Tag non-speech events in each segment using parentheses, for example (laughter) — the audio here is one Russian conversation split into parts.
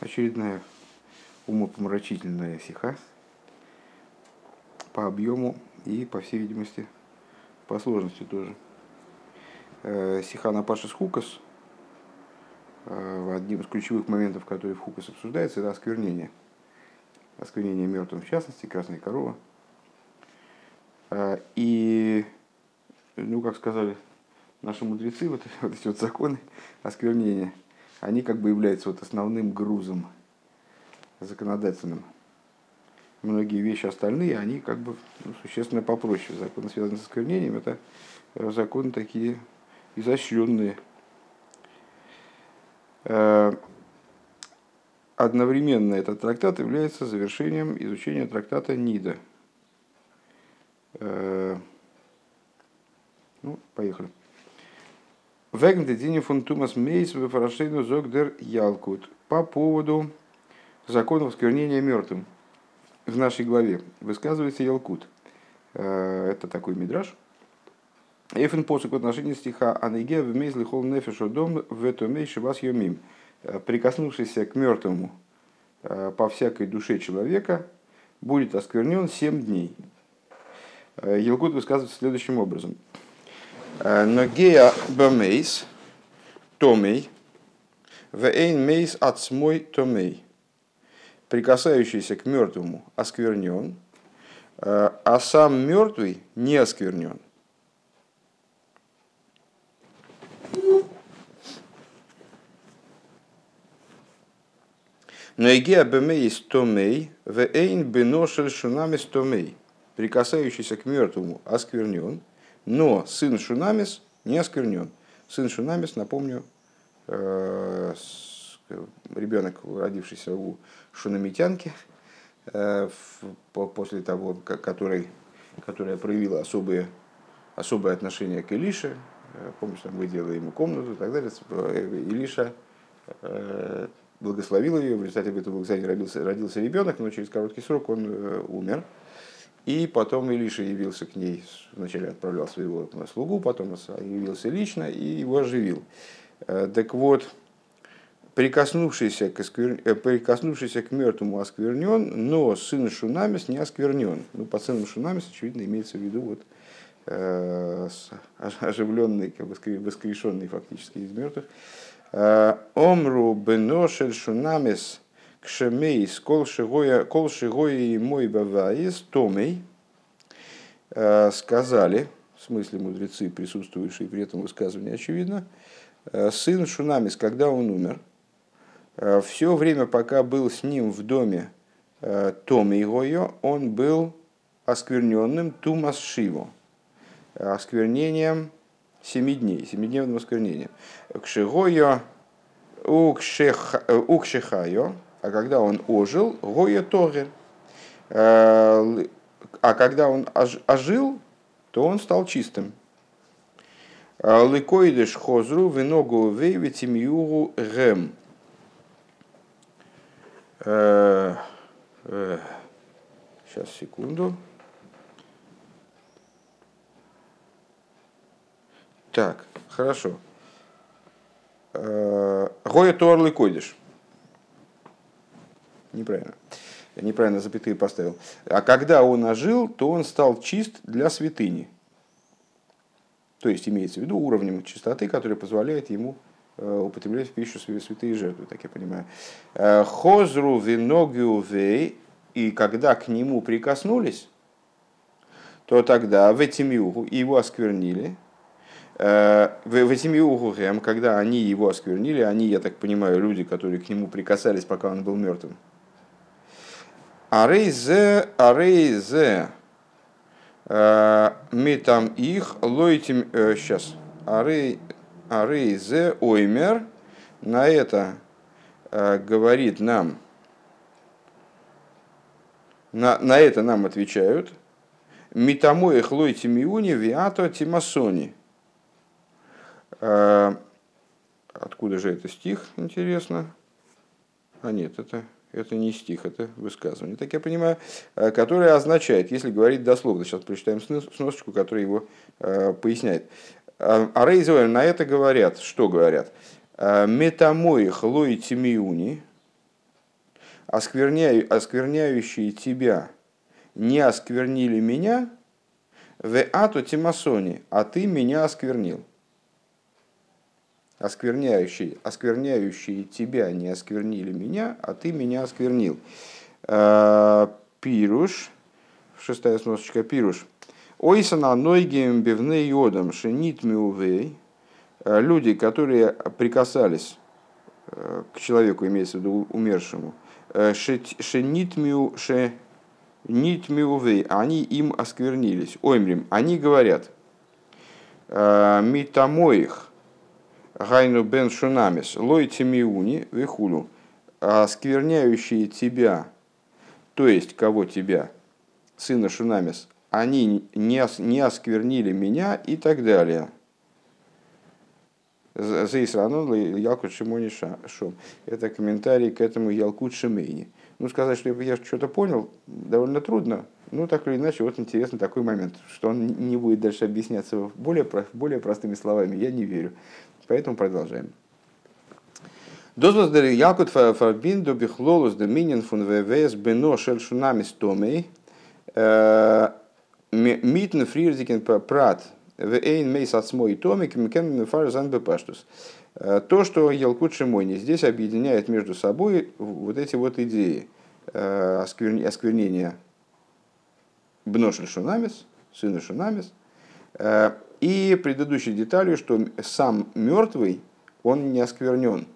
очередная умопомрачительная сиха по объему и, по всей видимости, по сложности тоже. Э, сиха на Пашес Хукас, э, одним из ключевых моментов, который в Хукас обсуждается, это осквернение. Осквернение мертвым, в частности, красная корова. Э, и, ну, как сказали наши мудрецы, вот, (laughs) вот эти вот законы осквернения – они как бы являются вот основным грузом законодательным. Многие вещи остальные, они как бы ну, существенно попроще. Законы, связанные с осквернением, это э, законы такие изощренные. Э, одновременно этот трактат является завершением изучения трактата Нида. Э, ну, поехали. Веген дедини фон Тумас Мейс в Фарашейну Зогдер Ялкут. По поводу законов сквернения мертвым. В нашей главе высказывается Ялкут. Э, это такой мидраж. Эфен посук в отношении стиха Анеге в Мейс Лихол Нефешу дом в эту мейши вас йомим. Э, прикоснувшийся к мертвому э, по всякой душе человека будет осквернен семь дней. Елкут высказывается следующим образом. Но гея бамейс, томей, вейн мейс от смой томей. Прикасающийся к мертвому осквернен, а сам мертвый не осквернен. Но игея бемейс томей, вейн беношель шунамис томей. Прикасающийся к мертвому осквернен, но сын Шунамис не осквернен. Сын Шунамис, напомню, э, ребенок, родившийся у шунамитянки, э, после того, который, которая проявила особые, особое отношение к Илише, э, помнишь, там выделила ему комнату и так далее, Илиша благословила ее, в результате этого благословения родился, родился ребенок, но через короткий срок он умер. И потом Илиша явился к ней, вначале отправлял своего слугу, потом явился лично и его оживил. Э, так вот, прикоснувшийся к, осквер... Э, прикоснувшийся к мертвому осквернен, но сын Шунамис не осквернен. Ну, по сыном Шунамис, очевидно, имеется в виду вот, э, (laughs) оживленный, как бы воскрешенный фактически из мертвых. Э, Омру беношель Шунамис – кшемейс кол шигоя и мой баваис томей э, сказали, в смысле мудрецы, присутствующие при этом высказывании, очевидно, э, сын Шунамис, когда он умер, э, все время, пока был с ним в доме Томей Гойо, он был оскверненным Тумас Шиву, осквернением семи дней, семидневным осквернением. Кшигойо Укшехайо, а когда он ожил, гоя тоге. Э, а когда он ожил, то он стал чистым. Э, Ликоидеш хозру виногу вейвити миюгу гем. Сейчас, э, секунду. Так, хорошо. Гоя Туар Койдыш неправильно. Неправильно запятые поставил. А когда он ожил, то он стал чист для святыни. То есть имеется в виду уровнем чистоты, который позволяет ему э, употреблять в пищу святые жертвы, так я понимаю. Э, Хозру виногиу вей, и когда к нему прикоснулись, то тогда в этим его осквернили, э, в этим гэм, когда они его осквернили, они, я так понимаю, люди, которые к нему прикасались, пока он был мертвым, Арейзе, арейзе, э, мы там их лойтим, сейчас, э, арей, арейзе оймер, на это э, говорит нам, на, на это нам отвечают, Митамой хлой тимиуни виато тимасони. Откуда же это стих, интересно? А нет, это это не стих, это высказывание, так я понимаю, э, которое означает, если говорить дословно, сейчас прочитаем сносочку, которая его э, поясняет. А, а Рейзуэль на это говорят, что говорят? Э, Метамоих лои тимиуни, оскверняю, оскверняющие тебя не осквернили меня, в ату тимасони, а ты меня осквернил. Оскверняющие, оскверняющие тебя не осквернили меня, а ты меня осквернил. Э, пируш, шестая сносочка Пируш. Ойсана нойгем бивны йодом шенит миувей. Э, люди, которые прикасались э, к человеку, имеется в виду умершему, шенит миу ше нит миувей, они им осквернились. Оймрим, они говорят, митамоих, гайну бен шунамис, лойте миуни, вихулю, оскверняющие тебя, то есть кого тебя, сына Шунамис, они не, не осквернили меня и так далее. Зейсрану Ялкут Шимони Шом. Это комментарий к этому Ялкут Шимейни. Ну, сказать, что я что-то понял, довольно трудно. Ну, так или иначе, вот интересный такой момент, что он не будет дальше объясняться более, более простыми словами, я не верю. Поэтому продолжаем. Дозвоз дер Ялкут Фарбин до Бихлолус Доминин фун ВВС Бено Шельшунами Стомей Митн Фрирзикен Прат Вейн Мейс Ацмой Томик Микен Мефарзан Бепаштус. То, что Ялкут Шимони здесь объединяет между собой вот эти вот идеи осквернения Бношель Шунамис, сына Шунамис, и предыдущей деталью, что сам мертвый, он не осквернен.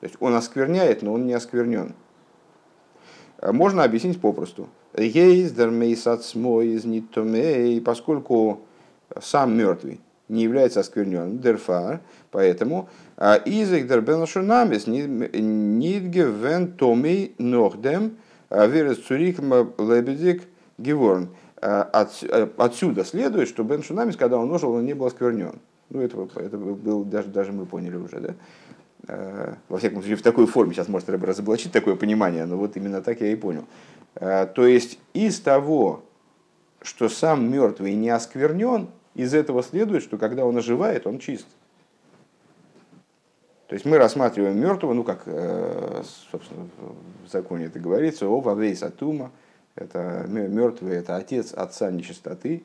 То есть он оскверняет, но он не осквернен. Можно объяснить попросту. Поскольку сам мертвый не является оскверненным, дерфар, поэтому изек дербен шунамис нидгевен томей нохдем верес цурик лебедик геворн. Отсюда следует, что Бен Шунамис, когда он ножил, он не был осквернен. Ну, это, это был, даже, даже мы поняли уже, да? Э, во всяком случае, в такой форме, сейчас может разоблачить такое понимание, но вот именно так я и понял. Э, то есть из того, что сам мертвый не осквернен, из этого следует, что когда он оживает, он чист. То есть мы рассматриваем мертвого, ну как, э, собственно, в законе это говорится, о вавейс атума, это мертвый, это отец отца нечистоты,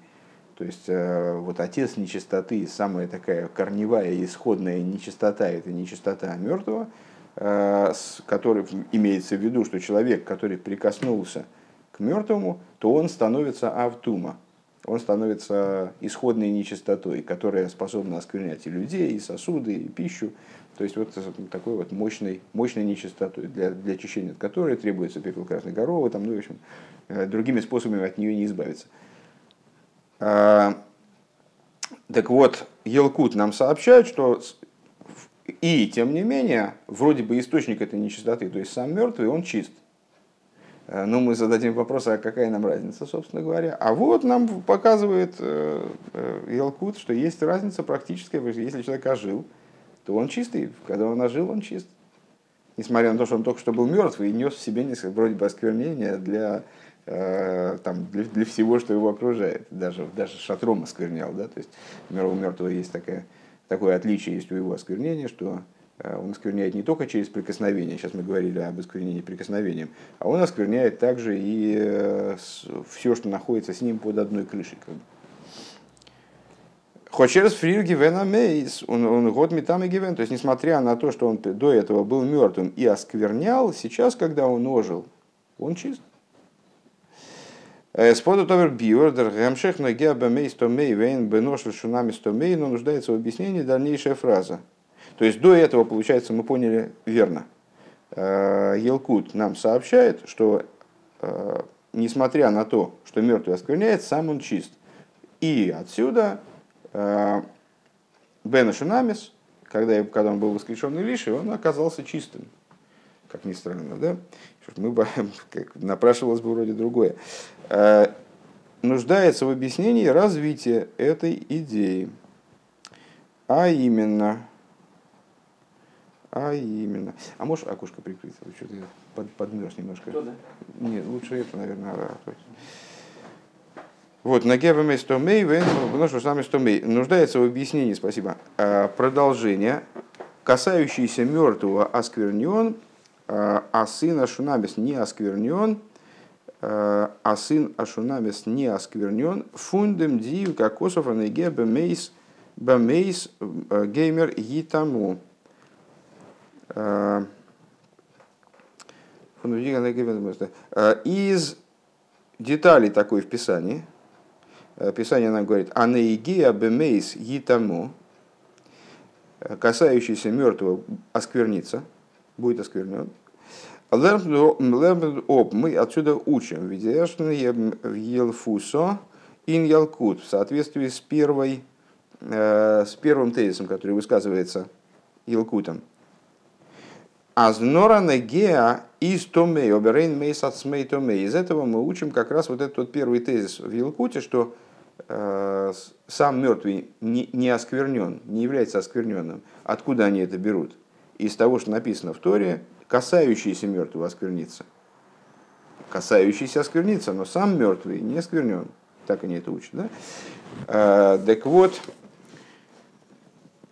то есть э, вот отец нечистоты, самая такая корневая исходная нечистота, это нечистота мертвого, э, который имеется в виду, что человек, который прикоснулся к мертвому, то он становится автума, он становится исходной нечистотой, которая способна осквернять и людей, и сосуды, и пищу. То есть вот такой вот мощной, мощной нечистотой, для, для очищения от которой требуется пепел красной коровы, там, ну, в общем, другими способами от нее не избавиться. А, так вот, Елкут нам сообщает, что и, тем не менее, вроде бы источник этой нечистоты, то есть сам мертвый, он чист. А, ну, мы зададим вопрос, а какая нам разница, собственно говоря. А вот нам показывает э, э, Елкут, что есть разница практическая. Если человек ожил, то он чистый. Когда он ожил, он чист. Несмотря на то, что он только что был мертвый и нес в себе несколько вроде бы осквернения для Э, там, для, для всего, что его окружает. Даже, даже шатром осквернял. Да? То есть у мертвого есть такое, такое отличие есть у его осквернения, что э, он оскверняет не только через прикосновение, сейчас мы говорили об осквернении прикосновением, а он оскверняет также и э, все, что находится с ним под одной крышей. Хочерс фрирги вена мейс, он год метам и гивен. То есть, несмотря на то, что он до этого был мертвым и осквернял, сейчас, когда он ожил, он чист. Э, Споду товер биордер гемшех на геабамей стомей вейн бенош шунами стомей, но нуждается в объяснении дальнейшая фраза. То есть до этого, получается, мы поняли верно. Э, Елкут нам сообщает, что э, несмотря на то, что мертвый оскверняет, сам он чист. И отсюда Бена Шунамис, когда, когда он был воскрешен Илиши, он оказался чистым. Как ни странно, да? Мы, (laughs) как, напрашивалось бы вроде другое. Э, нуждается в объяснении развития этой идеи. А именно, а именно. А можешь окошко прикрыть? Что-то я под, подмерз немножко. Что, да? Нет, лучше это, наверное. Вот, на геваме стомей, вношу сами стомей. Нуждается в объяснении, спасибо, э, продолжение, касающееся мертвого осквернен, а сын Ашунамис не осквернен, а сын Ашунамис не осквернен, фундем дию кокосов анеге бемейс бемейс геймер гитаму. Из деталей такой в Писании, Писание нам говорит, «Анеигия бемейс гитаму», касающийся мертвого осквернится, будет осквернен. Об, мы отсюда учим, в Елфусо ин Ялкут, в соответствии с, первой, э, с первым тезисом, который высказывается Елкутом. Азнора негеа из томей, оберейн мейс от смей томей. Из этого мы учим как раз вот этот вот первый тезис в Елкуте, что э, сам мертвый не, не осквернен, не является оскверненным. Откуда они это берут? Из того, что написано в Торе, касающийся мертвого осквернится. Касающийся осквернится, но сам мертвый не осквернен. Так они это учат. Да? Э, так вот,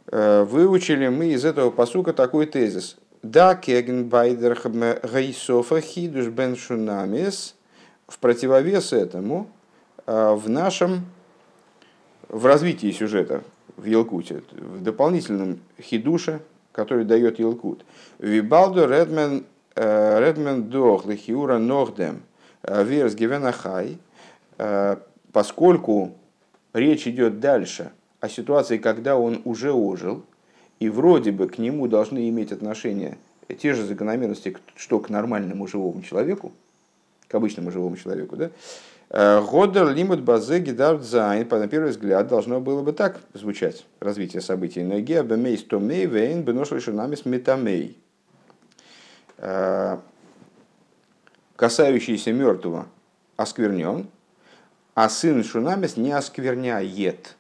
э, выучили мы из этого посука такой тезис. Да, кегенбайдер гайсофа хидуш бен шунамис. В противовес этому, э, в нашем, в развитии сюжета в Елкуте, в дополнительном хидуше, который дает Елкут. Вибалду редмен редмен дох лихиура нохдем верс гивенахай, поскольку речь идет дальше о ситуации, когда он уже ожил, и вроде бы к нему должны иметь отношение те же закономерности, что к нормальному живому человеку, к обычному живому человеку, да, Годер лимит базе гидард зайн, на первый взгляд, должно было бы так звучать развитие событий. Ноги абемей стомей вейн беношли шунамис метамей. Касающийся мертвого осквернен, а сын шунамис не оскверняет.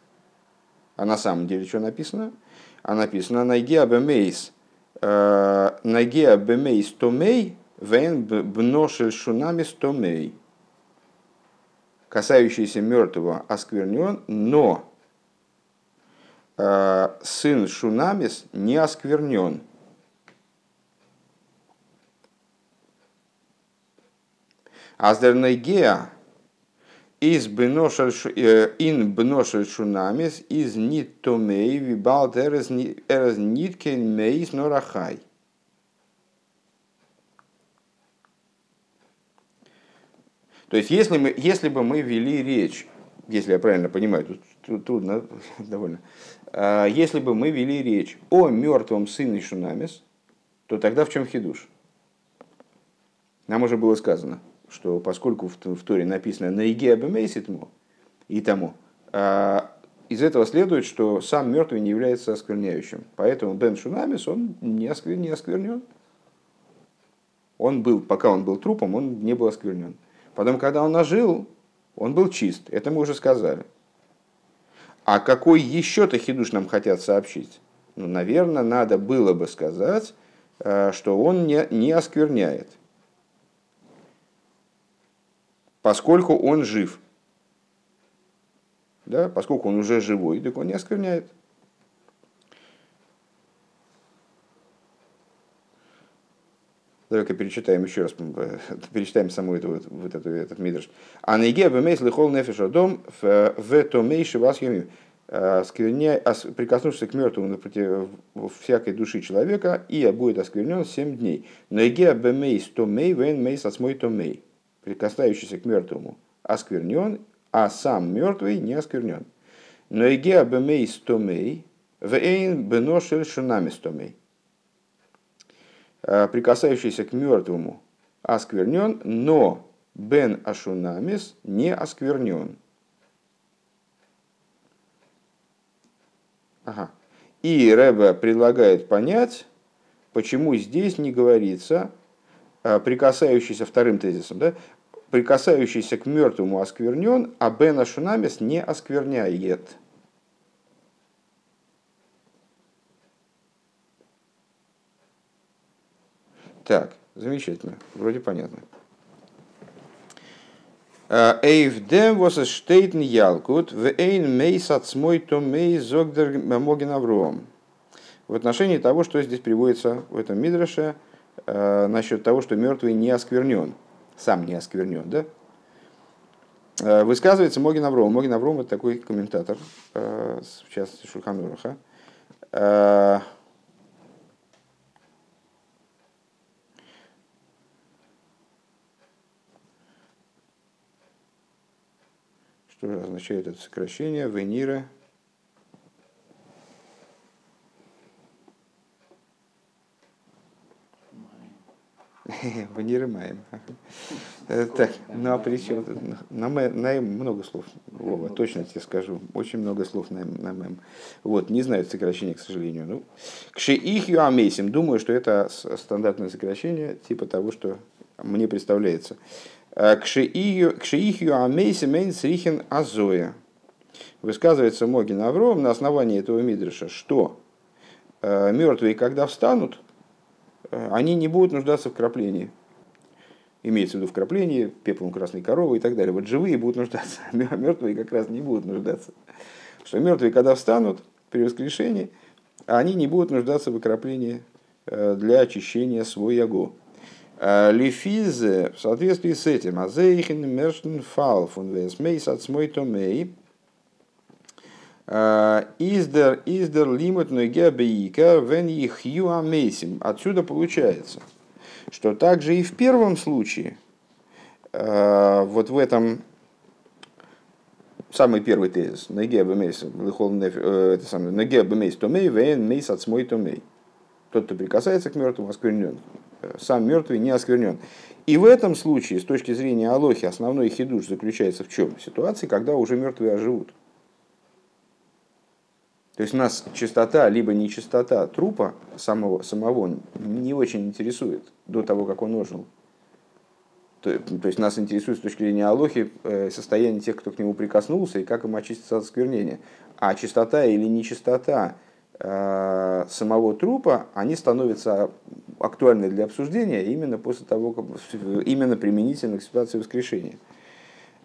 А на самом деле что написано? а написано «Найге абемейс» «Найге абемейс томей» «Вен бношель шунами стомей» касающийся мертвого осквернен, но э, сын Шунамис не осквернен. Аздернегеа из э, ин бношель шунамис из нит томей вибалт эрез ниткен мейс норахай. То есть, если, мы, если бы мы вели речь, если я правильно понимаю, тут, трудно (laughs) довольно, а, если бы мы вели речь о мертвом сыне Шунамис, то тогда в чем хидуш? Нам уже было сказано – что поскольку в, в Торе написано «наиге абемейситму» и тому, а, из этого следует, что сам мертвый не является оскверняющим. Поэтому Бен Шунамис, он не, осквер, не осквернен. Он был, пока он был трупом, он не был осквернен. Потом, когда он ожил, он был чист. Это мы уже сказали. А какой еще-то хидуш нам хотят сообщить? Ну, наверное, надо было бы сказать, а, что он не, не оскверняет поскольку он жив. Да, поскольку он уже живой, так он не оскверняет. Давай-ка перечитаем еще раз, перечитаем саму эту, вот, вот эту, этот мидрш. А найге бемейс лихол нефиш дом в томейши вас юмим. Прикоснувшись к мертвому напротив всякой души человека, и будет осквернен семь дней. Найге бемейс томей вен мейс отсмой томей прикасающийся к мертвому, осквернен, а сам мертвый не осквернен. Но и геабемей стомей, вейн беношель шунами стомей. А, прикасающийся к мертвому осквернен, но бен ашунамис не осквернен. Ага. И Рэбе предлагает понять, почему здесь не говорится Э, прикасающийся вторым тезисом, да, прикасающийся к мертвому осквернен, а Бена Шунамис не оскверняет. Так, замечательно, вроде понятно. Э, Эйвдем a штейтн ялкут в эйн мейс от смой то мей зогдер могин В отношении того, что здесь приводится в этом мидраше, насчет того, что мертвый не осквернен, сам не осквернен, да? Высказывается Могин Авром. Могин Авром это такой комментатор, в частности Шульханураха. Что же означает это сокращение? Венира. Маем. Э, так, ну а при чем? На, на много слов, Вова, точно тебе скажу. Очень много слов на, мем. Вот, не знаю сокращение, к сожалению. Ну, к шеихью амейсим. Думаю, что это стандартное сокращение, типа того, что мне представляется. Э, к шеихью амейсе мейн срихин азоя. Высказывается Могин Авром на основании этого мидриша, что э, мертвые, когда встанут, э, они не будут нуждаться в краплении. Имеется в виду в краплении, пеплом красной коровы и так далее. Вот живые будут нуждаться, (laughs) а мертвые как раз не будут нуждаться. Что мертвые, когда встанут при воскрешении, они не будут нуждаться в окроплении для очищения своего. Лифизе, в соответствии с этим, Азейхин Мерштен Фал фун Весмейс от Смой Томей, Издер, издер лимит ногебейка вен их юамейсим. Отсюда получается, что также и в первом случае, вот в этом самый первый тезис, ногебейс, это самое, ногебейс томей, вен мейс от смой томей. Тот, кто прикасается к мертвому, осквернен сам мертвый не осквернен. И в этом случае, с точки зрения Алохи, основной хидуш заключается в чем? В ситуации, когда уже мертвые оживут. То есть нас чистота, либо нечистота трупа самого, самого не очень интересует до того, как он ожил. То, то есть нас интересует с точки зрения Алохи э, состояние тех, кто к нему прикоснулся, и как им очиститься от осквернения. А чистота или нечистота самого трупа, они становятся актуальны для обсуждения именно после того, как, именно применительно к ситуации воскрешения.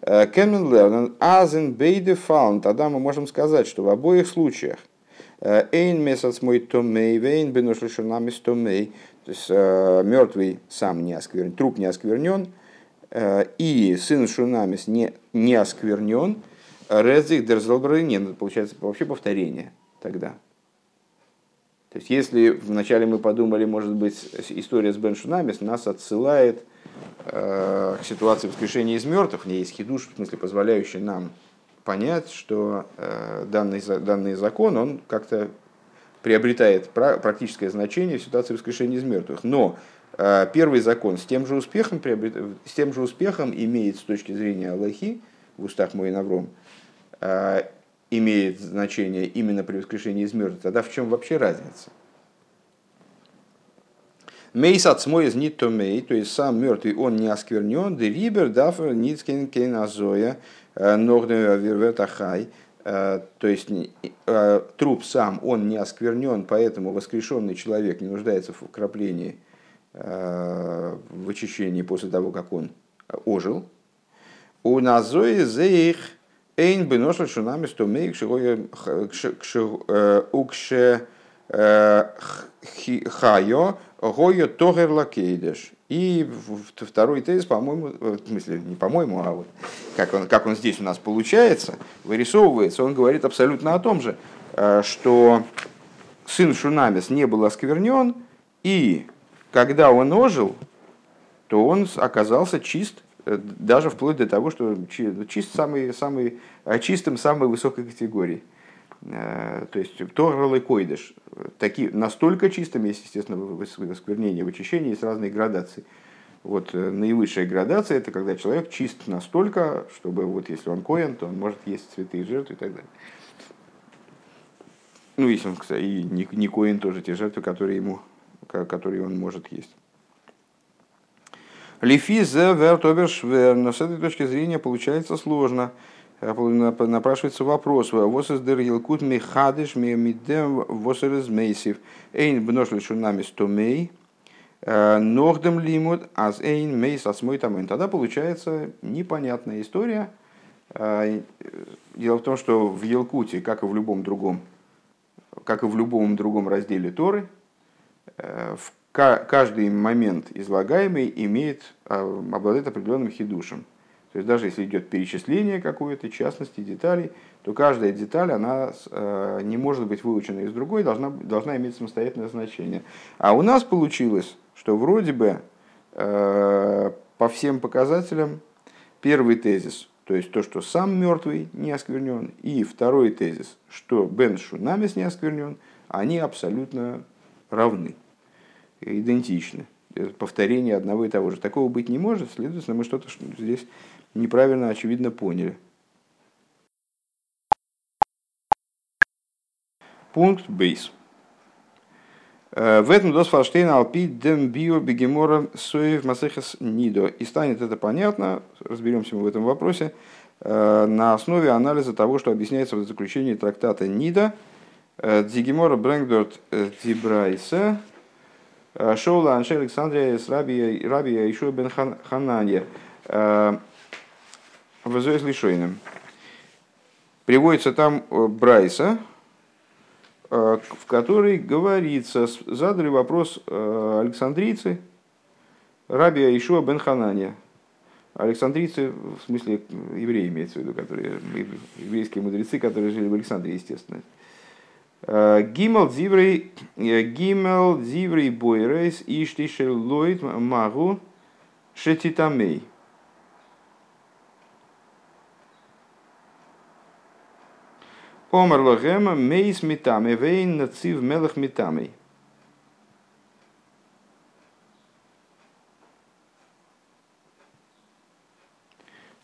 Кемен Лернен, Азен Бейде Фаун, тогда мы можем сказать, что в обоих случаях э, Эйн месяц мой томей, вейн бенушлишунамис томей, то есть э, мертвый сам не осквернен, труп не осквернен, и сын Шунамис не, не осквернен, Резик Дерзелбрынин, получается вообще повторение тогда. То есть, если вначале мы подумали, может быть, история с Бен Шунамис нас отсылает э, к ситуации воскрешения из мертвых, ней есть хидуш, в смысле, позволяющий нам понять, что э, данный, данный закон, он как-то приобретает практическое значение в ситуации воскрешения из мертвых. Но э, первый закон с тем же успехом, приобрет, с тем же успехом имеет с точки зрения Аллахи в устах Моинавром э, имеет значение именно при воскрешении из мертвых, тогда в чем вообще разница? Мейс от из нитомей, то есть сам мертвый, он не осквернен, де рибер дафер ницкин кейназоя, э, нордеверветахай, э, то есть э, труп сам, он не осквернен, поэтому воскрешенный человек не нуждается в краплении, в очищении после того, как он ожил. У назои зеих Эйн бы ношел шунами сто мейк укше хайо гойо тогер лакейдеш. И второй тезис, по-моему, в смысле, не по-моему, а вот как он, как он здесь у нас получается, вырисовывается, он говорит абсолютно о том же, что сын Шунамис не был осквернен, и когда он ожил, то он оказался чист Э, даже вплоть до того, что чист самый, самый, э, чистым самой высокой категории. Э, то есть Торал и Койдыш. Такие, настолько чистым есть, естественно, в осквернении, в очищении есть разные градации. Вот наивысшая градация – это когда человек чист настолько, чтобы вот если он коин, то он может есть цветы и жертвы и так далее. Ну, если он, кстати, и не, не коин тоже те жертвы, которые, ему, которые он может есть. Лифизе вертобершвер. Но с этой точки зрения получается сложно. Э, напрашивается вопрос. Восездер елкут михадыш мидем восерез мейсив. Эйн бношли шунами стомей. Э, Нордем лимут аз эйн мейс асмой тамен. Тогда получается непонятная история. Э, дело в том, что в Елкуте, как и в любом другом, как и в любом другом разделе Торы, в каждый момент излагаемый имеет, обладает определенным хидушем. То есть даже если идет перечисление какой-то частности, деталей, то каждая деталь, она не может быть выучена из другой, должна, должна иметь самостоятельное значение. А у нас получилось, что вроде бы по всем показателям первый тезис, то есть то, что сам мертвый не осквернен, и второй тезис, что Бен Шунамис не осквернен, они абсолютно равны, идентичны. Повторение одного и того же. Такого быть не может, следовательно, мы что-то здесь неправильно, очевидно, поняли. Пункт бейс. Э, в этом дос фалштейн алпи дем био бегемора соев масехас нидо. И станет это понятно, разберемся мы в этом вопросе, э, на основе анализа того, что объясняется в заключении трактата Нида, э, Дзигемора Брэнгдорт Тибрайса, Шоула Анше Александрия с Раби Ишуа бен Хананья. Вызоис Лишойным. Приводится там Брайса, Э, в которой говорится, задали вопрос э, александрийцы, Раби Ишуа бен Ханания. Александрийцы, в смысле евреи имеется в виду, которые, еврейские мудрецы, которые жили в Александрии, естественно. Э, Гимел Зиврей, Гимел Зиврей Бойрейс Иштишел Лойд Магу Шетитамей. Омар лохема мейс митами, вейн нацив мелах митами.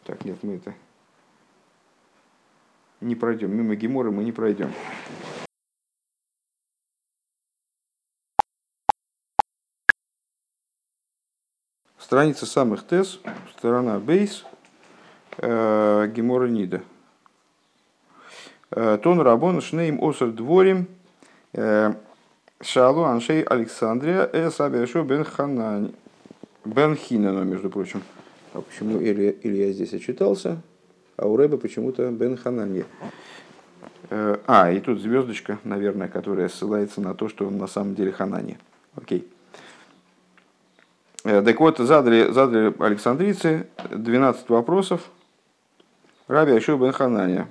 Так, нет, мы это не пройдем. Мимо Гемора мы не пройдем. Страница самых тез, сторона бейс, э, Гемора Нида. Э, Тон Рабон Шнейм Осер Дворим э, Шалу Аншей Александрия Эс Абиашо Бен Ханани. Бен Хинана, между прочим. А почему Илья, Илья здесь отчитался, а у Рэба почему-то Бен Хананье. Э, а, и тут звездочка, наверное, которая ссылается на то, что он на самом деле Ханани. Окей. Так вот, задали, задали Александрийцы 12 вопросов. Раби Ашур бен Ханания.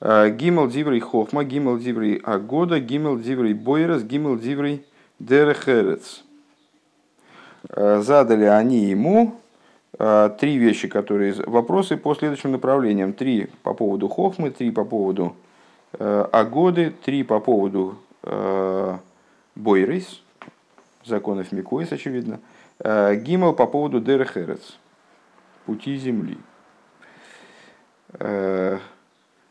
Э, гимел диврей хохма, гимел диврей агода, гимел диврей бойрес, гимел диврей дерехерец. Э, задали они ему э, три вещи, которые вопросы по следующим направлениям. Три по поводу хохмы, три по поводу агоды, три по поводу бойрес, законов Микоис, очевидно. Гимел по поводу дерехерец, пути земли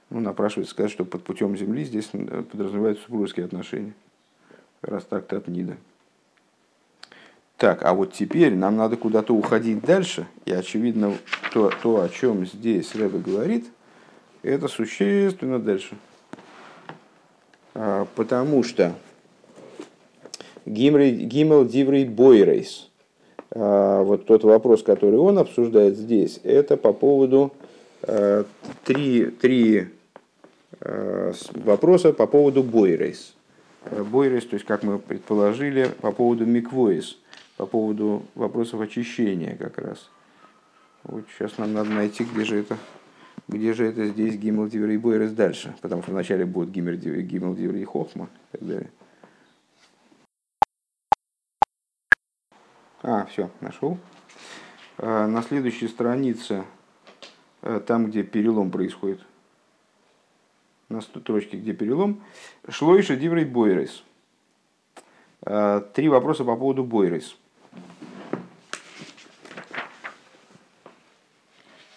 ну, напрашивается сказать, что под путем земли здесь э, подразумеваются супружеские отношения. Раз так от Нида. Так, а вот теперь нам надо куда-то уходить дальше, и очевидно, то, то о чем здесь Рэба говорит, это существенно дальше. Потому что Гимел Диврей Бойрейс, вот тот вопрос, который он обсуждает здесь, это по поводу э, три, три Э, вопроса по поводу бойрейс. Э, бойрейс, то есть, как мы предположили, по поводу миквоис, по поводу вопросов очищения как раз. Вот сейчас нам надо найти, где же это, где же это здесь гимел дивер бойрес дальше, потому что вначале будет гимел дивер и хохма и так далее. А, все, нашел. Э, на следующей странице, там, где перелом происходит, на строчке, где перелом, шло и шедиврей бойрес. А, три вопроса по поводу бойрес.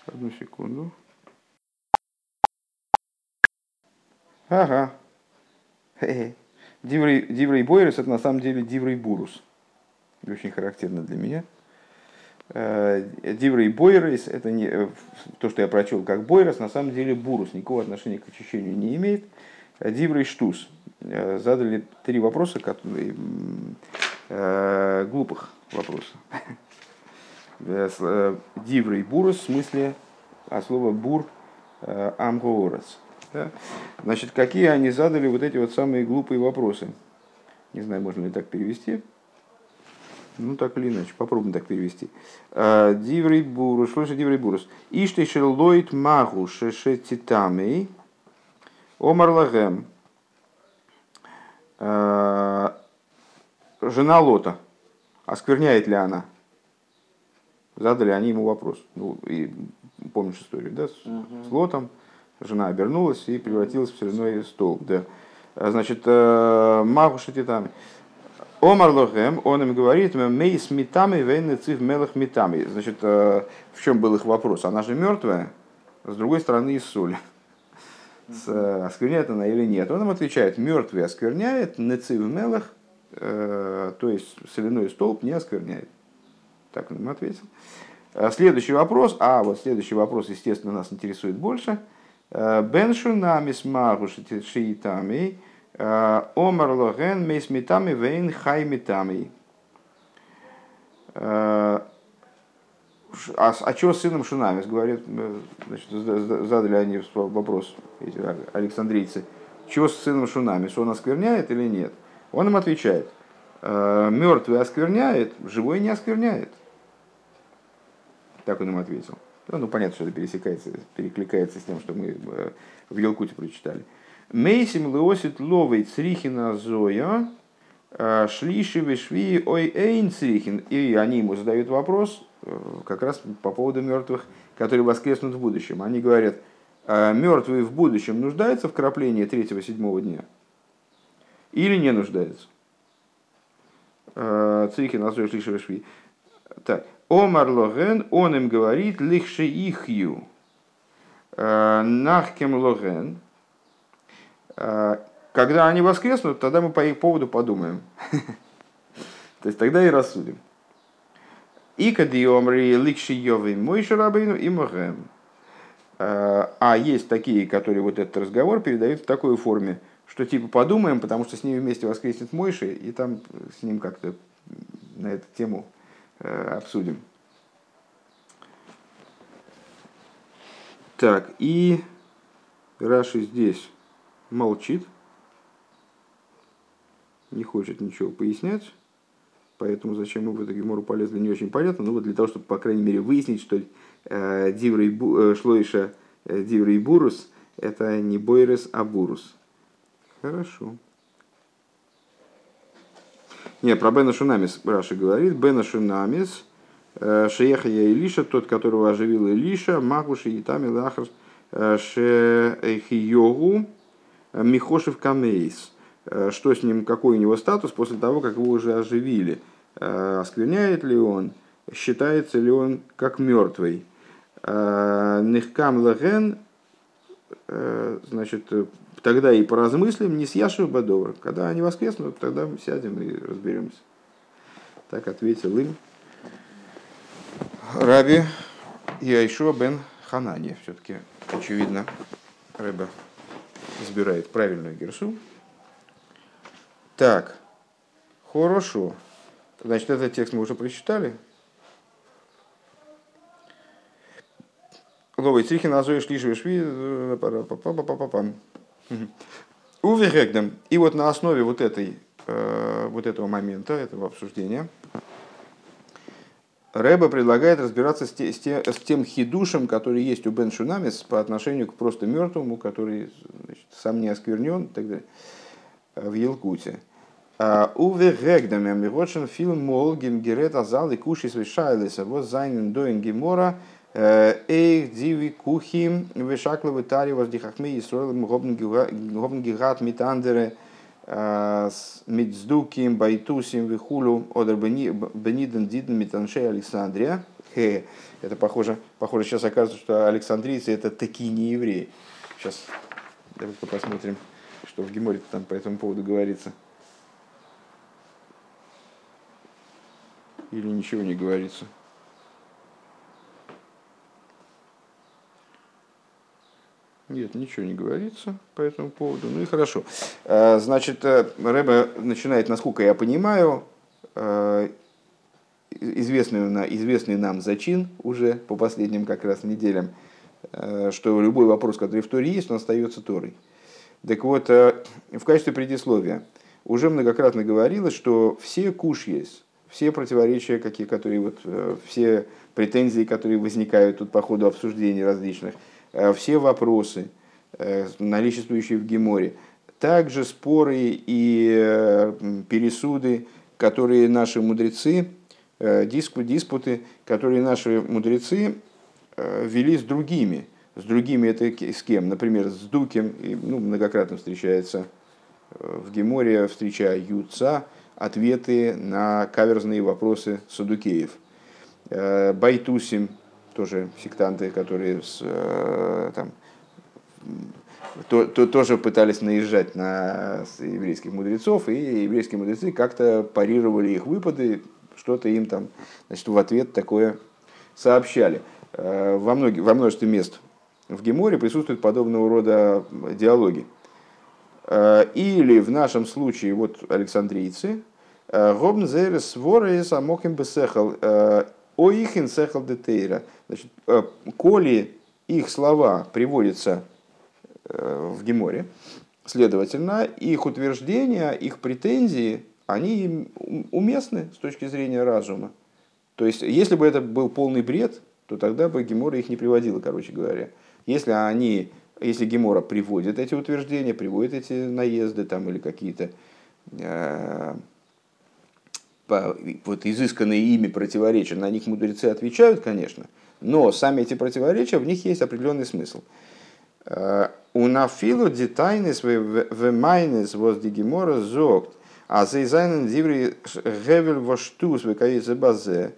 Одну секунду. Ага. Диврей, диврей бойрес это на самом деле диврей бурус. Очень характерно для меня. Э, Диврей Бойрес, это не, э, то, что я прочел как Бойрес, на самом деле Бурус никакого отношения к очищению не имеет. Э, Диврей Штус. Задали три вопроса, которые, глупых вопросов. (laughs) Диврей Бурус в смысле, а слово Бур Амгоорес. Да? Значит, какие они задали вот эти вот самые глупые вопросы? Не знаю, можно ли так перевести. Ну, так или иначе, попробуем так перевести. Э, диврей бурус, слушай, диврей бурус. Ишты шеллойт магу шешетитамей омар лагем. Жена Лота. Оскверняет ли она? Задали они ему вопрос. Ну, и помнишь историю, да, с, с Лотом. Жена обернулась и превратилась в соляной столб. Да. Значит, Магу Шатитами. Омар Лохем, он им говорит, мей с метами, вейны цив мелах метами. Значит, в чем был их вопрос? Она же мертвая, с другой стороны из соли. Оскверняет она или нет? Он им отвечает, мертвый оскверняет, нецив мелах, то есть соляной столб не оскверняет. Так он им ответил. Следующий вопрос, а вот следующий вопрос, естественно, нас интересует больше. Беншу намис магу шиитами, омар логен мейс метами вейн хай метами. А, а что с сыном Шунамис? Говорит, значит, задали они вопрос, эти александрийцы. Что с сыном Шунамис? Он оскверняет или нет? Он им отвечает. Мертвый оскверняет, живой не оскверняет. Так он им ответил. Ну, понятно, что это пересекается, перекликается с тем, что мы э, в Елкуте прочитали. Мейсим леосит ловей црихина зоя, э, шлиши вишви ой эйн црихин. И они ему задают вопрос э, как раз по поводу мертвых, которые воскреснут в будущем. Они говорят, мертвые в будущем нуждаются в краплении третьего-седьмого дня? Или не нуждаются? Црихин, Азой, Шлиши, Вишви. Так, Омар Логен, он им говорит, лихше ихью, э, нахкем Логен. Э, когда они воскреснут, тогда мы по их поводу подумаем. (laughs) То есть тогда и рассудим. И кадиомри ликши йовы мой шарабейну и могем. Э, а есть такие, которые вот этот разговор передают в такой форме, что типа подумаем, потому что с ними вместе воскреснет Мойши, и там с ним как-то на эту тему Э, обсудим. Так, и Раши здесь молчит, не хочет ничего пояснять, поэтому зачем мы в эту гемору полезли, не очень понятно, но вот для того, чтобы, по крайней мере, выяснить, что э, Диврей э, Шлоиша э, Диврей Бурус это не Бойрес, а Бурус. Хорошо. Не, про Бена Шунамис Раши говорит. Бена Шунамис, э, Шееха я Илиша, тот, которого оживил Илиша, Магуши и Тами Лахар э, Шехиогу Михошев Камейс. Что с ним, какой у него статус после того, как его уже оживили? Оскверняет ли он? Считается ли он как мертвый? Нихкам Лаген, значит, тогда и поразмыслим, не с Яшев Бадовр. Когда они воскреснут, тогда мы сядем и разберемся. Так ответил им Раби Яйшуа бен Ханани. Все-таки, очевидно, Рэба избирает правильную герсу. Так, хорошо. Значит, этот текст мы уже прочитали. Ловый Трихин, Азой, Шлишевый, Шви, Увергегдем. И вот на основе вот, этой, э, вот этого момента, этого обсуждения, Рэба предлагает разбираться с, те, с, те, с тем хидушем, который есть у Бен Шунамис по отношению к просто мертвому, который значит, сам не осквернен и так далее, э, в Елкуте. А, Уве Регдем, Мирочен, фильм Молгим, Герет, Азал и Кушис, Вишайлиса, вот Зайнен, Доин, Гемора, Эйх диви кухи вешакловы тари воздихахме и строил гигат митандере мицдуким байтусим вихулю одер бениден диден митаншей Александрия. Это похоже, похоже, сейчас окажется, что александрийцы это такие не евреи. Сейчас давайте посмотрим, что в Геморе там по этому поводу говорится. Или ничего не говорится. Нет, ничего не говорится по этому поводу. Ну и хорошо. Э, значит, э, Рэбе начинает, насколько я понимаю, э, известный, известный нам зачин уже по последним как раз неделям, что любой вопрос, который в Торе есть, он остается Торой. Так вот, в качестве предисловия уже многократно говорилось, что все куш есть все противоречия, какие, которые вот, все претензии, которые возникают тут по ходу обсуждений различных, все вопросы, наличествующие в Геморе, также споры и пересуды, которые наши мудрецы, диску, диспуты, которые наши мудрецы вели с другими. С другими это с кем? Например, с Дукем, ну, многократно встречается в Геморе, встречаются ответы на каверзные вопросы Садукеев. Байтусим, тоже сектанты, которые с, там, то, то, тоже пытались наезжать на еврейских мудрецов, и еврейские мудрецы как-то парировали их выпады, что-то им там значит, в ответ такое сообщали. Э, во, многих, во множестве мест в Геморе присутствуют подобного рода диалоги. Э, или в нашем случае, вот александрийцы, э, Гобнзерес ворес амоким бесехал, оихин сехал детейра. Значит, коли их слова приводятся в Геморе, следовательно, их утверждения, их претензии, они уместны с точки зрения разума. То есть, если бы это был полный бред, то тогда бы Гемора их не приводила, короче говоря. Если они, если Гемора приводит эти утверждения, приводит эти наезды там, или какие-то э, вот изысканные ими противоречия, на них мудрецы отвечают, конечно, но сами эти противоречия, в них есть определенный смысл. Э, у нафилу детайнес вемайнес воз дигемора зогт, а зайзайнен диври гевель воштус векаице базе.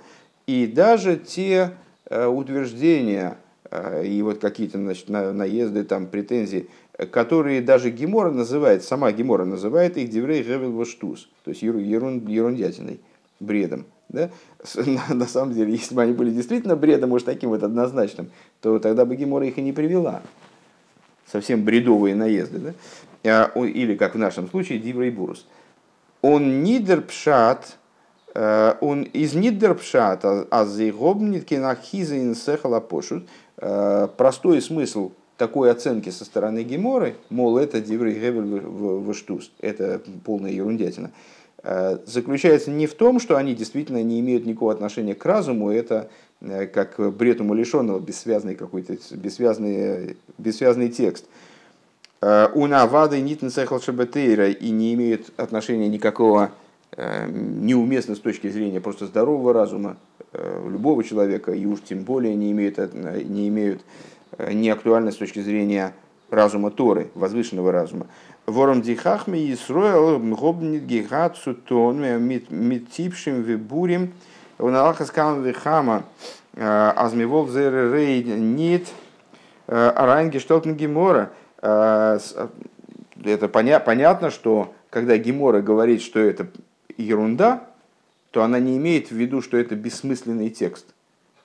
И даже те Э, утверждения э, и вот какие-то значит, наезды, там, претензии, которые даже Гемора называет, сама Гемора называет их Деврей Гевел Воштус, то есть ерун, ерундятиной, бредом. Да? (laughs) На, самом деле, если бы они были действительно бредом, уж таким вот однозначным, то тогда бы Гемора их и не привела. Совсем бредовые наезды. Да? А, или, как в нашем случае, Диврей Бурус. Он нидер пшат, Э, он из Нидерпшата, а зейгобнитки нахиза инсехала пошут. Э, простой смысл такой оценки со стороны Геморы, мол, это Диврей Гевель Ваштус, это полная ерундятина, э, заключается не в том, что они действительно не имеют никакого отношения к разуму, это как бред умалишенного, бессвязный какой-то, бессвязный, бессвязный текст. У Навады Нитн Сехал Шабатейра и не имеют отношения никакого Э, неуместно с точки зрения просто здорового разума э, любого человека, и уж тем более не имеют, э, не имеют не актуальны с точки зрения разума Торы, возвышенного разума. Вором дихахме Исроэл гобнит гигацу тон митипшим вибурим уналахаскам вихама азмивол рей нит аранги штолтен гемора. Это понятно, что когда Гемора говорит, что это ерунда, то она не имеет в виду, что это бессмысленный текст.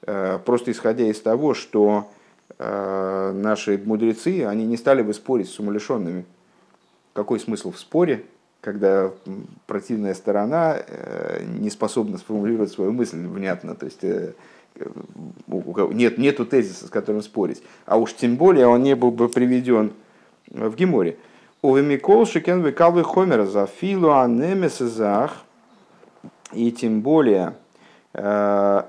Э, просто исходя из того, что э, наши мудрецы, они не стали бы спорить с умалишенными. Какой смысл в споре, когда противная сторона э, не способна сформулировать свою мысль внятно, то есть нет, нету тезиса, с которым спорить. А уж тем более он не был бы приведен в Геморе. Увемикол шикен векалвы хомер за филу анемесезах и тем более э,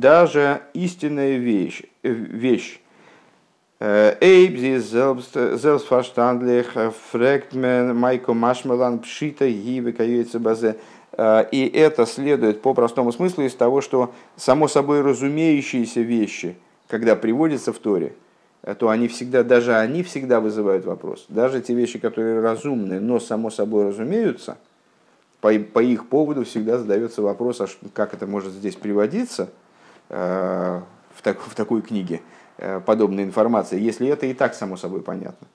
даже истинная вещь, э, вещь Эйбзи зелсфаштандлих фректмен майко машмалан пшита гивы базе. И это следует по простому смыслу из того, что само собой разумеющиеся вещи, когда приводятся в Торе, то они всегда, даже они всегда вызывают вопрос. Даже те вещи, которые разумны, но само собой разумеются – по, по их поводу всегда задается вопрос, а как это может здесь приводиться э, в, так, в такой книге, э, подобная информация, если это и так само собой понятно.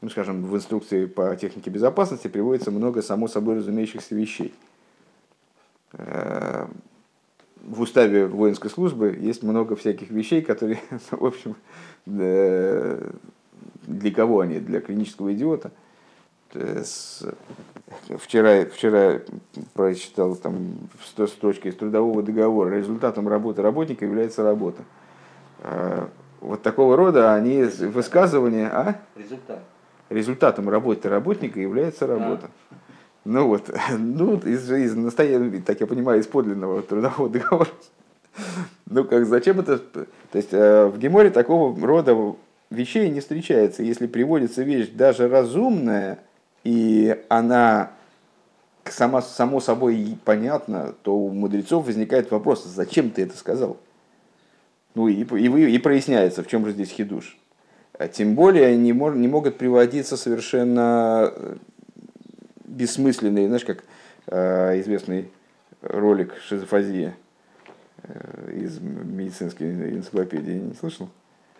Ну, скажем, в инструкции по технике безопасности приводится много само собой разумеющихся вещей. Э, в уставе воинской службы есть много всяких вещей, которые, (laughs) в общем, для кого они? Для клинического идиота – Э, вчера, вчера прочитал там 100 строчки из трудового договора. Результатом работы работника является работа. Э, вот такого рода они высказывания, а? Результат. Результатом работы работника является работа. Ну вот, (laughs) ну, из, из настоящего, так я понимаю, из подлинного трудового договора. Ну как, зачем это? То есть э, в Геморе такого рода вещей не встречается. Если приводится вещь даже разумная, и она сама, само собой понятна, то у мудрецов возникает вопрос, зачем ты это сказал? Ну и, и, и проясняется, в чем же здесь хидуш. А тем более не, мож, не могут приводиться совершенно э, бессмысленные, знаешь, как э, известный ролик «Шизофазия» э, из медицинской энциклопедии, не слышал?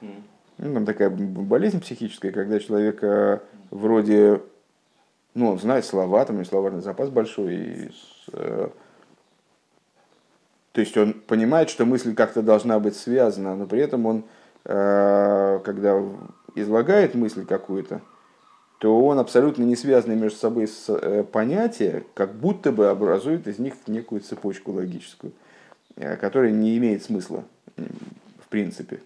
Mm. Ну, там такая болезнь психическая, когда человек э, вроде, ну, он знает слова, там у него словарный запас большой, и, э, то есть он понимает, что мысль как-то должна быть связана, но при этом он, э, когда излагает мысль какую-то, то он абсолютно не связанный между собой с э, понятия, как будто бы образует из них некую цепочку логическую, э, которая не имеет смысла в принципе.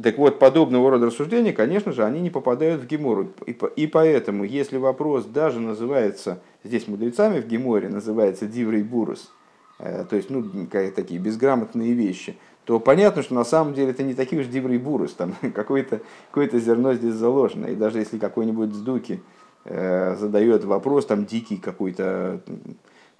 Э, так вот, подобного рода рассуждения, конечно же, они не попадают в Гемору. И поэтому, если вопрос даже называется, здесь мудрецами в Геморе называется Диврей Бурус, то есть ну, такие безграмотные вещи – то понятно, что на самом деле это не такие уж диврей бурус, там (laughs) какое-то какое зерно здесь заложено. И даже если какой-нибудь сдуки э, задает вопрос, там дикий какой-то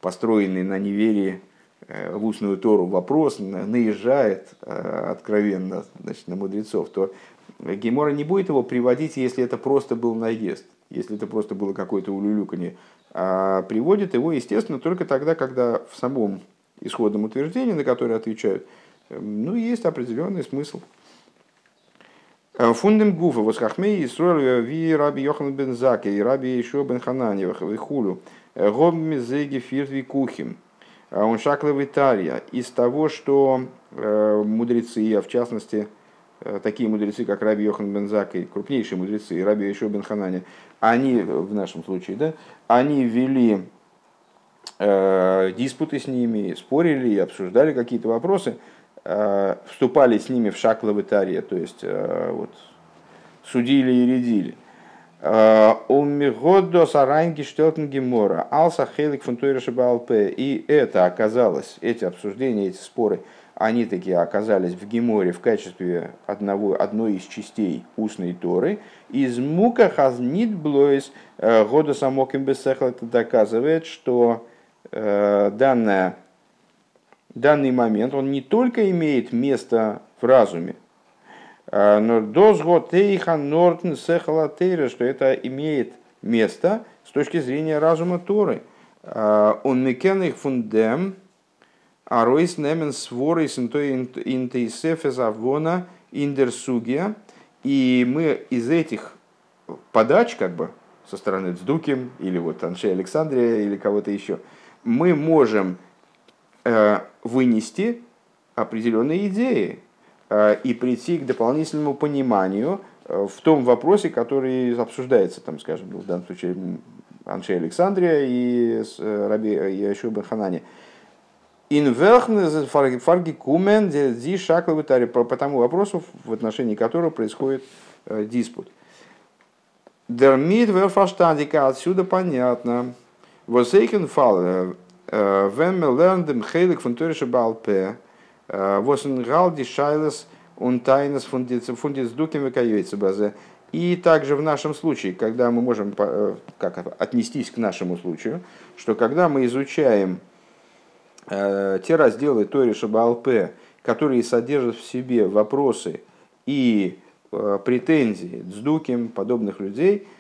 построенный на неверии э, в устную Тору вопрос, наезжает э, откровенно значит, на мудрецов, то Гемора не будет его приводить, если это просто был наезд, если это просто было какое-то улюлюканье, а приводит его, естественно, только тогда, когда в самом исходном утверждении, на которое отвечают, ну, есть определенный смысл. Э, Фундем гуфа восхахмей Исруэль ви раби Йохан бен Заке и раби еще бен Хананьевых вихулю э, гобми зеги фиртви кухим. А он шакловый тарья из того, что э, мудрецы, а в частности такие мудрецы, как Раби Йохан бен Закей, крупнейшие мудрецы, Раби еще бен Ханани, они, в нашем случае, да, они вели э, диспуты с ними, спорили и обсуждали какие-то вопросы, Э, вступали с ними в шакловытарье, то есть э, вот, судили и рядили. Э, Умигодо саранги штелтен гемора, алса хелик фунтуиреши И это оказалось, эти обсуждения, эти споры, они такие оказались в Геморе в качестве одного, одной из частей устной Торы. Из мука хазнит блоис года самоким бесехл это доказывает, что данная данный момент, он не только имеет место в разуме, дозго тейха нортн сехалатейра, что это имеет место с точки зрения разума Торы. А, он мекен их фундем, а ройс немен своры интейсефе завона индерсугия. И мы из этих подач, как бы, со стороны Цдуким, или вот Анши Александрия, или кого-то еще, мы можем Э, вынести определенные идеи э, и прийти к дополнительному пониманию э, в том вопросе, который обсуждается, там, скажем, в данном случае Аншей Александрия и Раби Яшу Бенханане. Фарги кумен ди шакловый по тому вопросу, в отношении которого происходит диспут. Дермит верфаштандика, отсюда понятно. Восейкен фал wir lernen dem Heilig von Törische Балпе, was in Галди Шайлес und Тайнес von des Дуким базе. И также в нашем случае, когда мы можем как отнестись к нашему случаю, что когда мы изучаем те разделы Тори Шабалпе, которые содержат в себе вопросы и претензии дздуким подобных людей –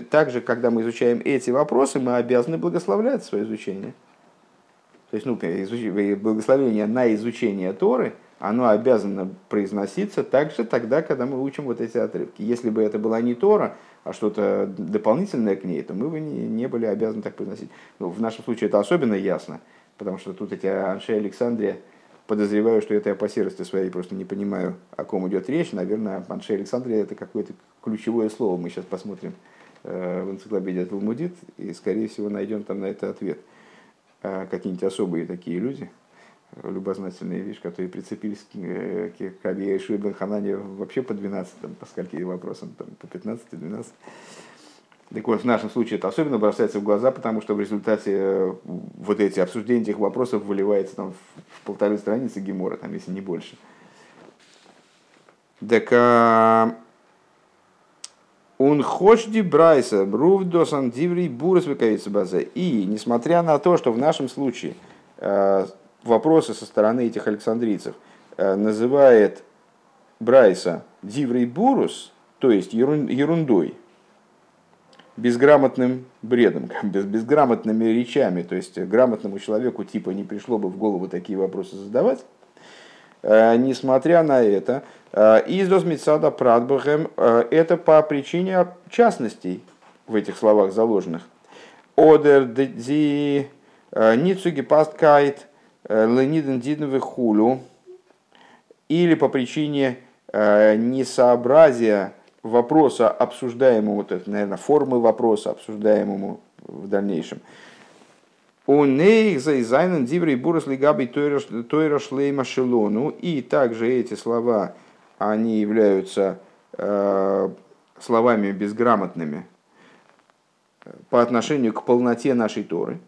также, когда мы изучаем эти вопросы, мы обязаны благословлять свое изучение. То есть, ну, благословение на изучение Торы, оно обязано произноситься также тогда, когда мы учим вот эти отрывки. Если бы это была не Тора, а что-то дополнительное к ней, то мы бы не, не были обязаны так произносить. Ну, в нашем случае это особенно ясно, потому что тут эти Анши Александрия, Подозреваю, что это я по серости своей просто не понимаю, о ком идет речь. Наверное, Манше Александрия это какое-то ключевое слово. Мы сейчас посмотрим э, в энциклопедии Талмудит и, скорее всего, найдем там на это ответ. Э, какие-нибудь особые такие люди. любознательная вещь, которые прицепились к, к Абия и Бен Ханане вообще по 12, там, по скольки вопросам, там, по 15-12. Так в нашем случае это особенно бросается в глаза, потому что в результате э, вот эти обсуждения этих вопросов выливается там в полторы страницы Гемора, там, если не больше. Так а, он хочет брайса, брув досан диври бурас базе. И несмотря на то, что в нашем случае э, вопросы со стороны этих александрийцев э, называет Брайса диврей бурус, то есть ерундой, безграмотным бредом, (laughs) без, безграмотными речами, то есть грамотному человеку типа не пришло бы в голову такие вопросы задавать. Э, несмотря на это, э, из Митсада Прадбахем это по причине частностей в этих словах заложенных. Одер ди ницуги пасткайт лениден дидновы хулю или по причине несообразия вопроса, обсуждаемому, вот это, наверное, формы вопроса, обсуждаемому в дальнейшем. У нейх зайзайнен диврей бурас лигабей тойра шлейма шелону. И также эти слова, они являются э, словами безграмотными по отношению к полноте нашей Торы,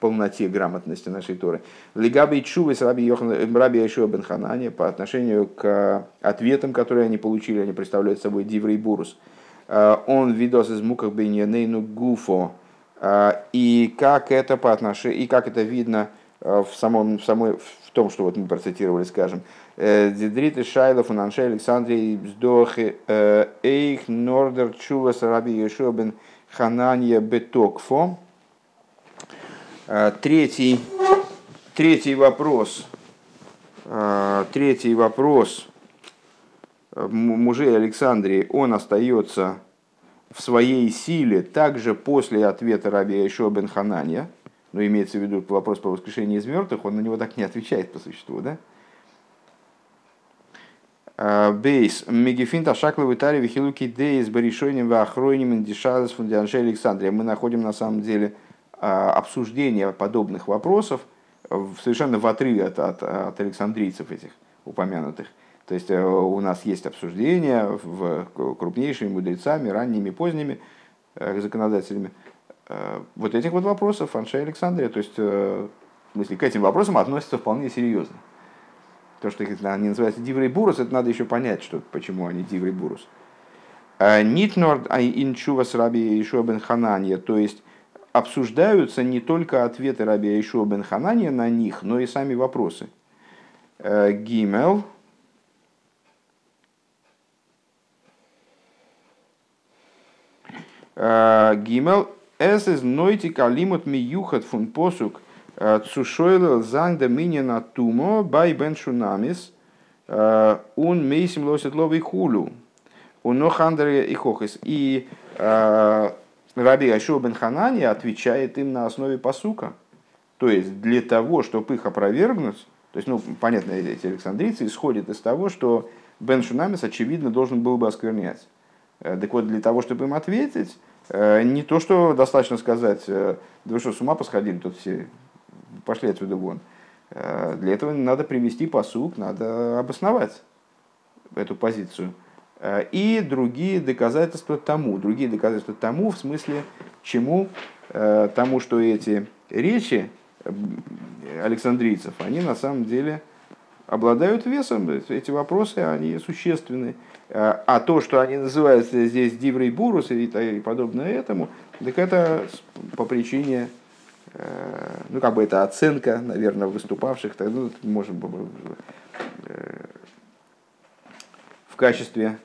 полноте грамотности нашей Торы. Лигаби чувы с раби, раби Ишуа бен Ханани по отношению к ответам, которые они получили, они представляют собой диврей бурус. Э, он видос из муках беньянейну гуфо. Э, и как это по отношению, и как это видно э, в самом, в самой, в том, что вот мы процитировали, скажем, Дидрит и Шайлов, Унаншей Александрий, Бздохи, Эйх, Нордер, Чувас, Раби Ешуа бен Хананья Бетокфо. Третий, третий вопрос. Третий вопрос мужей Александрии, он остается в своей силе также после ответа Раби Ишуа бен Хананья, но имеется в виду вопрос по воскрешению из мертвых, он на него так не отвечает по существу, да? Бейс. Мегефинт Ашакловый Тари Вихилуки Дейс Баришойним Вахройним Индишадас Фундианше Александрия. Мы находим на самом деле а, обсуждение подобных вопросов совершенно в отрыве от, от, от александрийцев этих упомянутых. То есть э, у нас есть обсуждение в крупнейшими мудрецами, ранними, поздними э, законодателями э, вот этих вот вопросов Анша Александрия. То есть, в смысле, к этим вопросам относятся вполне серьезно. То, что их они называются диврей бурус, это надо еще понять, что, почему они диврей бурус. Нитнорд инчувас раби Ишуа бен Хананья, то есть обсуждаются не только ответы раби Ишуа бен Хананья на них, но и сами вопросы. Гимел. Гимел. Es ist neutig alimut mi юхат фун посук Цушойл зангда минина тумо бай бен шунамис он мейсим лосит ловый хулю. У нохандре и хохис. И Раби Ашуа бен Ханани отвечает им на основе посука. То есть для того, чтобы их опровергнуть, то есть, ну, понятно, эти александрийцы исходят из того, что Бен Шунамис, очевидно, должен был бы осквернять. Так вот, для того, чтобы им ответить, не то, что достаточно сказать, да вы что, с ума посходили, тут все пошли отсюда вон. Э, для этого надо привести посук, надо обосновать эту позицию. Э, и другие доказательства тому. Другие доказательства тому, в смысле, чему? Э, тому, что эти речи александрийцев, они на самом деле обладают весом. Эти вопросы, они существенны. А то, что они называются здесь диврей бурус и подобное этому, так это по причине Э, ну, как бы это оценка, наверное, выступавших, тогда ну, э, в качестве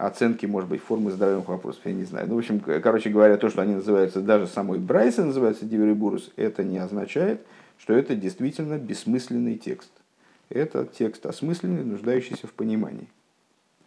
оценки, может быть, формы здоровых вопросов, я не знаю. Ну, в общем, короче говоря, то, что они называются, даже самой Брайса называется Диверибурус, это не означает, что это действительно бессмысленный текст. Это текст осмысленный, нуждающийся в понимании.